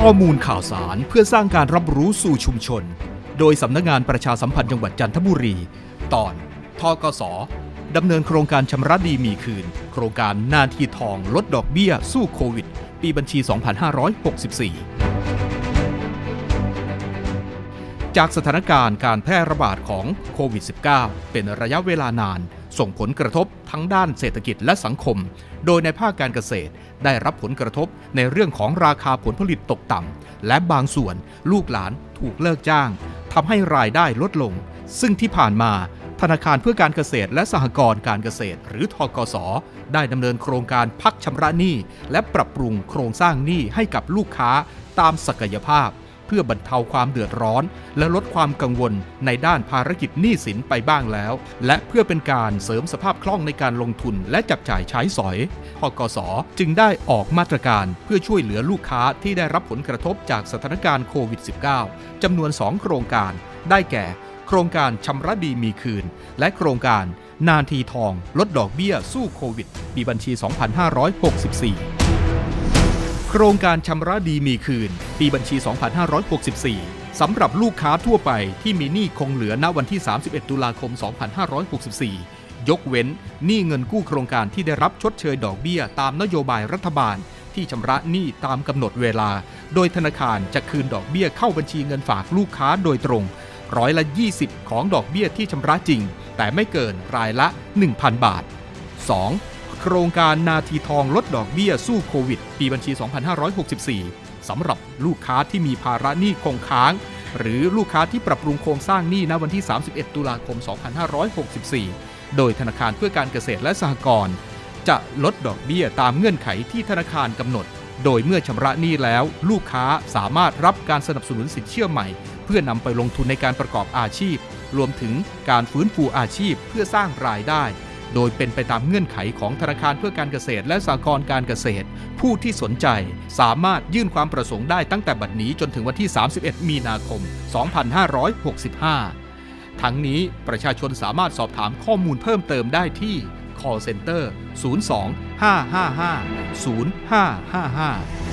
ข้อมูลข่าวสารเพื่อสร้างการรับรู้สู่ชุมชน โดยสำนักงานประชาสัมพันธ์จังหวัดจันทบุรี ตอนทกสดำเนินโครงการชำระดีมีคืน โครงการนาทีทองลดดอกเบี้ยสู้โควิด ปีบัญชี 2564 จากสถานการณ์การแพร่ระบาดของโควิด -19 เป็นระยะเวลานาน ส่งผลกระทบทั้งด้านเศรษฐกิจและสังคม โดยในภาคการเกษตรได้รับผลกระทบในเรื่องของราคาผลผลิตตกต่ำ และบางส่วนลูกหลานถูกเลิกจ้างทำให้รายได้ลดลง ซึ่งที่ผ่านมาธนาคารเพื่อการเกษตรและสหกรณ์การเกษตร หรือทกส ได้ดำเนินโครงการพักชำระหนี้ และปรับปรุงโครงสร้างหนี้ให้กับลูกค้าตามศักยภาพ พื่อบรรเทาความเดือดร้อน และลดความกังวลในด้านภารกิจหนี้สินไปบ้างแล้ว และเพื่อเป็นการเสริมสภาพคล่องในการลงทุนและจับจ่ายใช้สอยพกสจึงได้ออกมาตรการเพื่อช่วยเหลือลูกค้าที่ได้รับผลกระทบจากสถานการณ์โควิด -19 จำนวน 2 โครงการ ได้แก่ โครงการชำระดีมีคืน และโครงการนานทีทอง ลดดอกเบี้ยสู้โควิด ปีบัญชี 2564 ครงการชำระดีมีคืน ปีบัญชี 2564 สำหรับลูกค้าทั่วไปที่มีหนี้คงเหลือณวันที่ 31 ตุลาคม 2564 ยกเว้นหนี้เงินกู้โครงการที่ได้รับชดเชยดอกเบี้ยตามนโยบายรัฐบาล ที่ชำระหนี้ตามกำหนดเวลา โดยธนาคารจะคืนดอกเบี้ยเข้าบัญชีเงินฝากลูกค้าโดยตรงร้อยละ 20 ของดอกเบี้ยที่ชำระจริง แต่ไม่เกินรายละ 1,000 บาท 2. โครงการนาทีทองลดดอกเบี้ยสู้โควิด ปีบัญชี 2564 สำหรับลูกค้าที่มีภาระหนี้คงค้าง หรือลูกค้าที่ปรับปรุงโครงสร้างหนี้ณวันที่ 31 ตุลาคม 2564 โดยธนาคารเพื่อการเกษตรและสหกรณ์จะลดดอกเบี้ยตามเงื่อนไขที่ธนาคารกำหนด โดยเมื่อชำระหนี้แล้ว ลูกค้าสามารถรับการสนับสนุนสินเชื่อใหม่ เพื่อนำไปลงทุนในการประกอบอาชีพ รวมถึงการฟื้นฟูอาชีพเพื่อสร้างรายได้ โดยเป็นไปตามเงื่อนไขของธนาคารเพื่อการเกษตรและสหกรณ์การเกษตร ผู้ที่สนใจสามารถยื่นความประสงค์ได้ตั้งแต่บัดนี้จนถึงวันที่ 31 มีนาคม 2565 ทั้งนี้ประชาชนสามารถสอบถามข้อมูลเพิ่มเติมได้ที่ call center 02 555 0555